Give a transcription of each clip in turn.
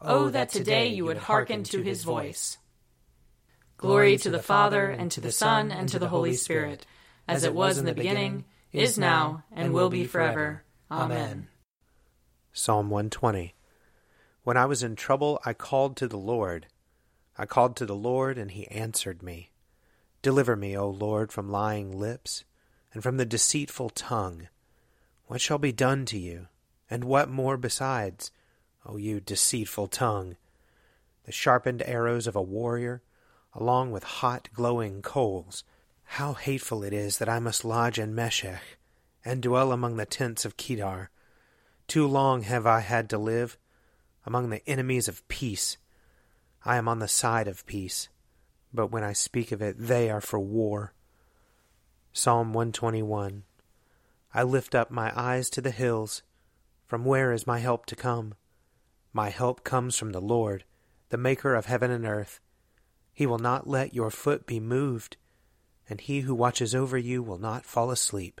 Oh, oh, that today you would hearken to his voice. Glory to the Father, and to the Son, and to the Holy Spirit, as it was in the beginning, is now, and will be forever. Amen. Psalm 120 When I was in trouble, I called to the Lord. I called to the Lord, and he answered me. Deliver me, O Lord, from lying lips, and from the deceitful tongue. What shall be done to you, and what more besides? O you deceitful tongue! The sharpened arrows of a warrior, along with hot glowing coals. How hateful it is that I must lodge in Meshech, and dwell among the tents of Kedar. Too long have I had to live among the enemies of peace. I am on the side of peace, but when I speak of it, they are for war. Psalm 121 I lift up my eyes to the hills. From where is my help to come? My help comes from the Lord, the Maker of heaven and earth. He will not let your foot be moved, and he who watches over you will not fall asleep.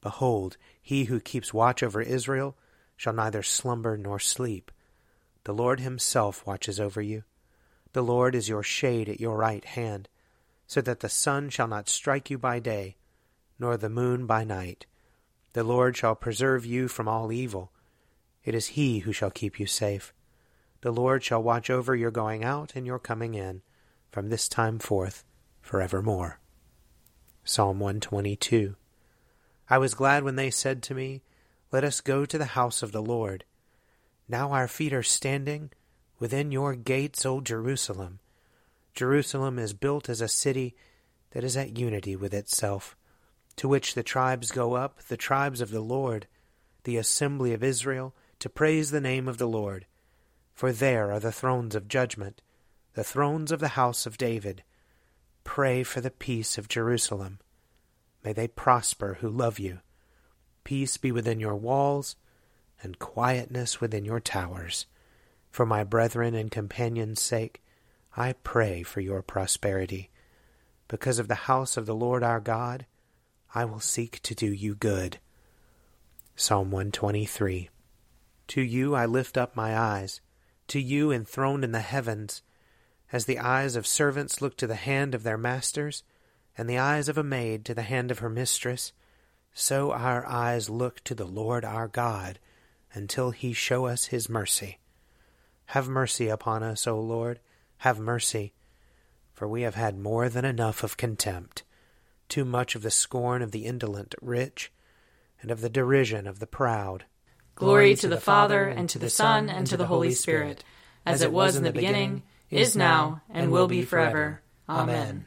Behold, he who keeps watch over Israel shall neither slumber nor sleep. The Lord himself watches over you. The Lord is your shade at your right hand, so that the sun shall not strike you by day, nor the moon by night. The Lord shall preserve you from all evil. It is he who shall keep you safe. The Lord shall watch over your going out and your coming in, from this time forth, forevermore. Psalm 122. I was glad when they said to me, Let us go to the house of the Lord. Now our feet are standing within your gates, O Jerusalem. Jerusalem is built as a city that is at unity with itself, to which the tribes go up, the tribes of the Lord, the assembly of Israel, to praise the name of the Lord. For there are the thrones of judgment, the thrones of the house of David. Pray for the peace of Jerusalem. May they prosper who love you. Peace be within your walls, and quietness within your towers. For my brethren and companions' sake, I pray for your prosperity. Because of the house of the Lord our God, I will seek to do you good. Psalm 123. To you I lift up my eyes, to you enthroned in the heavens, as the eyes of servants look to the hand of their masters, and the eyes of a maid to the hand of her mistress, so our eyes look to the Lord our God, until he show us his mercy. Have mercy upon us, O Lord, have mercy, for we have had more than enough of contempt, too much of the scorn of the indolent rich, and of the derision of the proud. Glory to the Father, and to the Son, and to the Holy Spirit, as it was in the beginning, is now, and will be forever. Amen.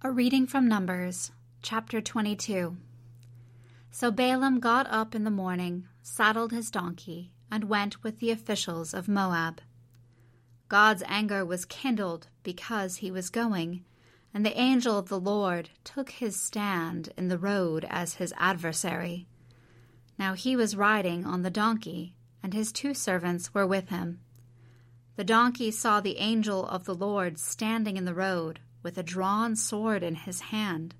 A reading from Numbers, chapter 22. So Balaam got up in the morning, saddled his donkey, and went with the officials of Moab. God's anger was kindled because he was going, and the angel of the Lord took his stand in the road as his adversary. Now he was riding on the donkey, and his two servants were with him. The donkey saw the angel of the Lord standing in the road, with a drawn sword in his hand.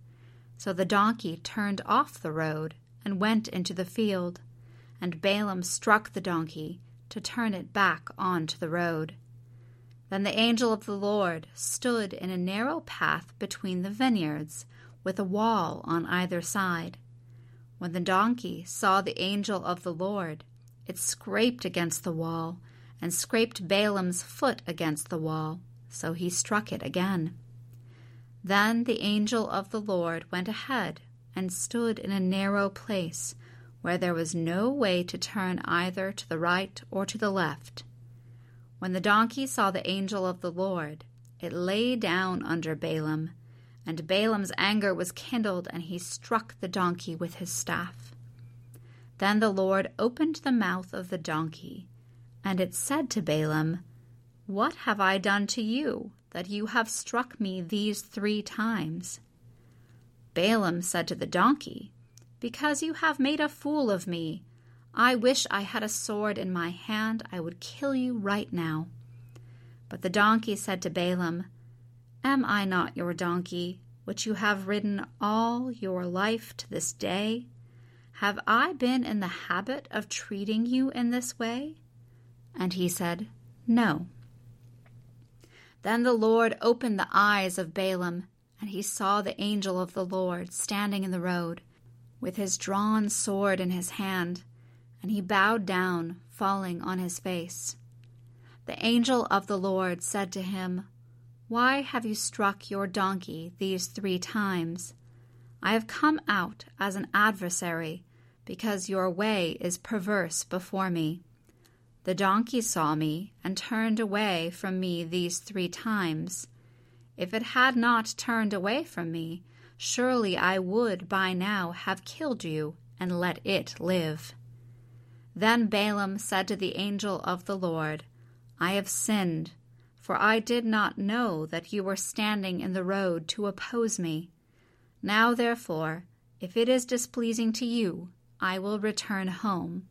So the donkey turned off the road and went into the field, and Balaam struck the donkey to turn it back on to the road. Then the angel of the Lord stood in a narrow path between the vineyards, with a wall on either side. When the donkey saw the angel of the Lord, it scraped against the wall and scraped Balaam's foot against the wall, so he struck it again. Then the angel of the Lord went ahead and stood in a narrow place where there was no way to turn either to the right or to the left. When the donkey saw the angel of the Lord, it lay down under Balaam, and Balaam's anger was kindled, and he struck the donkey with his staff. Then the Lord opened the mouth of the donkey, and it said to Balaam, What have I done to you, that you have struck me these three times? Balaam said to the donkey, Because you have made a fool of me. I wish I had a sword in my hand, I would kill you right now. But the donkey said to Balaam, Am I not your donkey, which you have ridden all your life to this day? Have I been in the habit of treating you in this way? And he said, No. Then the Lord opened the eyes of Balaam, and he saw the angel of the Lord standing in the road, with his drawn sword in his hand, and he bowed down, falling on his face. The angel of the Lord said to him, Why have you struck your donkey these three times? I have come out as an adversary because your way is perverse before me. The donkey saw me and turned away from me these three times. If it had not turned away from me, surely I would by now have killed you and let it live. Then Balaam said to the angel of the Lord, I have sinned, for I did not know that you were standing in the road to oppose me. Now, therefore, if it is displeasing to you, I will return home.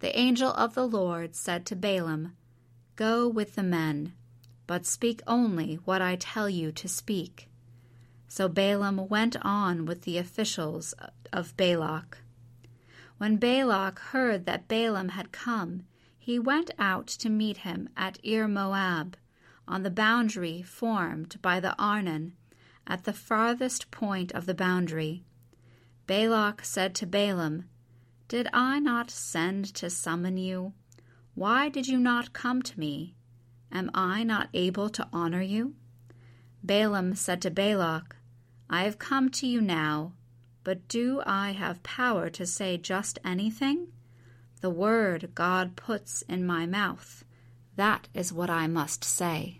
The angel of the Lord said to Balaam, Go with the men, but speak only what I tell you to speak. So Balaam went on with the officials of Balak. When Balak heard that Balaam had come, he went out to meet him at Ir Moab, on the boundary formed by the Arnon, at the farthest point of the boundary. Balak said to Balaam, Did I not send to summon you? Why did you not come to me? Am I not able to honor you? Balaam said to Balak, I have come to you now, but do I have power to say just anything? The word God puts in my mouth, that is what I must say.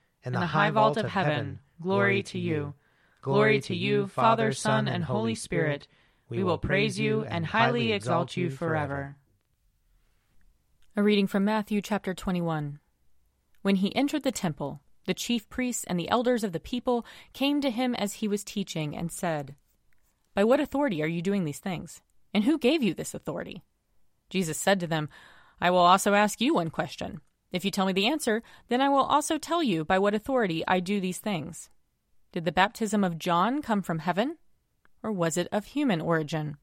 In the high vault of heaven, glory to you. Glory to you, Father, Son, and Holy Spirit. We will praise you and highly exalt you forever. A reading from Matthew chapter 21. When he entered the temple, the chief priests and the elders of the people came to him as he was teaching and said, By what authority are you doing these things? And who gave you this authority? Jesus said to them, I will also ask you one question. If you tell me the answer, then I will also tell you by what authority I do these things. Did the baptism of John come from heaven, or was it of human origin?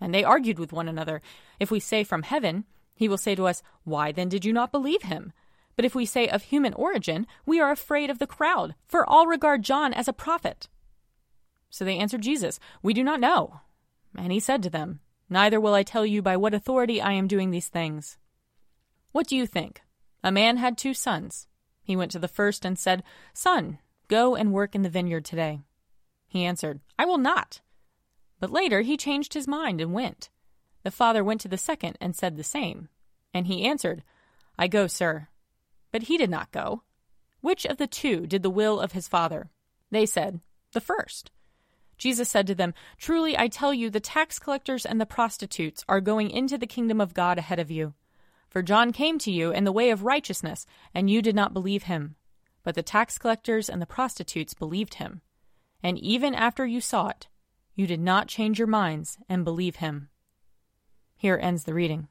And they argued with one another. If we say from heaven, he will say to us, Why then did you not believe him? But if we say of human origin, we are afraid of the crowd, for all regard John as a prophet. So they answered Jesus, We do not know. And he said to them, Neither will I tell you by what authority I am doing these things. What do you think? A man had two sons. He went to the first and said, Son, Go and work in the vineyard today. He answered, I will not. But later he changed his mind and went. The father went to the second and said the same. And he answered, I go, sir. But he did not go. Which of the two did the will of his father? They said, The first. Jesus said to them, Truly I tell you, the tax collectors and the prostitutes are going into the kingdom of God ahead of you. For John came to you in the way of righteousness, and you did not believe him. But the tax collectors and the prostitutes believed him. And even after you saw it, you did not change your minds and believe him. Here ends the reading.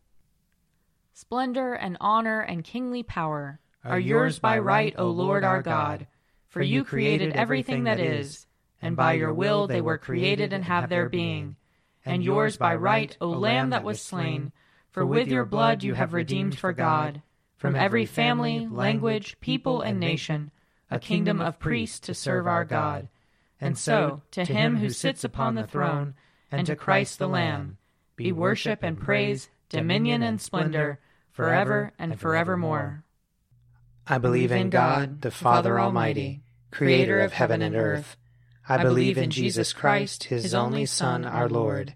Splendor and honor and kingly power are yours by right, O Lord our God. For you created everything that is, and by your will they were created and have their being. And yours by right, O Lamb that was slain, for with your blood you have redeemed for God, from every family, language, people, and nation, a kingdom of priests to serve our God. And so, to him who sits upon the throne, and to Christ the Lamb, be worship and praise, dominion and splendor, forever and forevermore. I believe in God, the Father Almighty, creator of heaven and earth. I believe in Jesus Christ, his only Son, our Lord.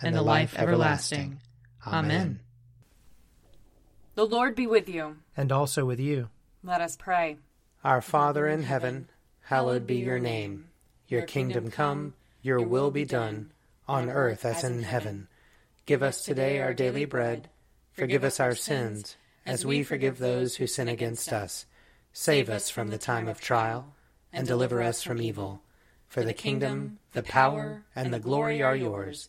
and the life everlasting. Amen. The Lord be with you. And also with you. Let us pray. Our Father in heaven, hallowed be your name. Your kingdom come, your will be done, on earth as in heaven. Give us today our daily bread. Forgive us our sins, as we forgive those who sin against us. Save us from the time of trial, and deliver us from evil. For the kingdom, the power, and the glory are yours,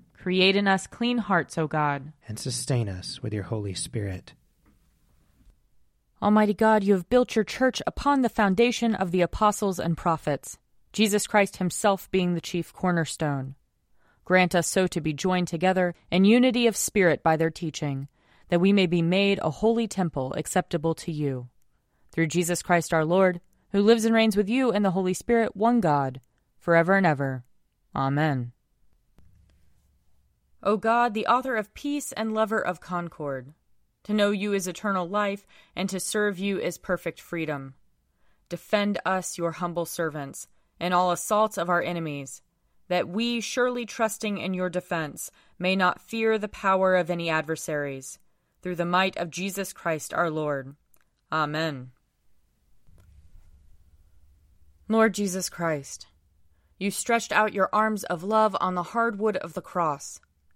Create in us clean hearts, O God. And sustain us with your Holy Spirit. Almighty God, you have built your church upon the foundation of the apostles and prophets, Jesus Christ himself being the chief cornerstone. Grant us so to be joined together in unity of spirit by their teaching, that we may be made a holy temple acceptable to you. Through Jesus Christ our Lord, who lives and reigns with you in the Holy Spirit, one God, forever and ever. Amen. O God, the author of peace and lover of concord, to know you is eternal life, and to serve you is perfect freedom. Defend us, your humble servants, in all assaults of our enemies, that we, surely trusting in your defense, may not fear the power of any adversaries. Through the might of Jesus Christ our Lord. Amen. Lord Jesus Christ, you stretched out your arms of love on the hard wood of the cross,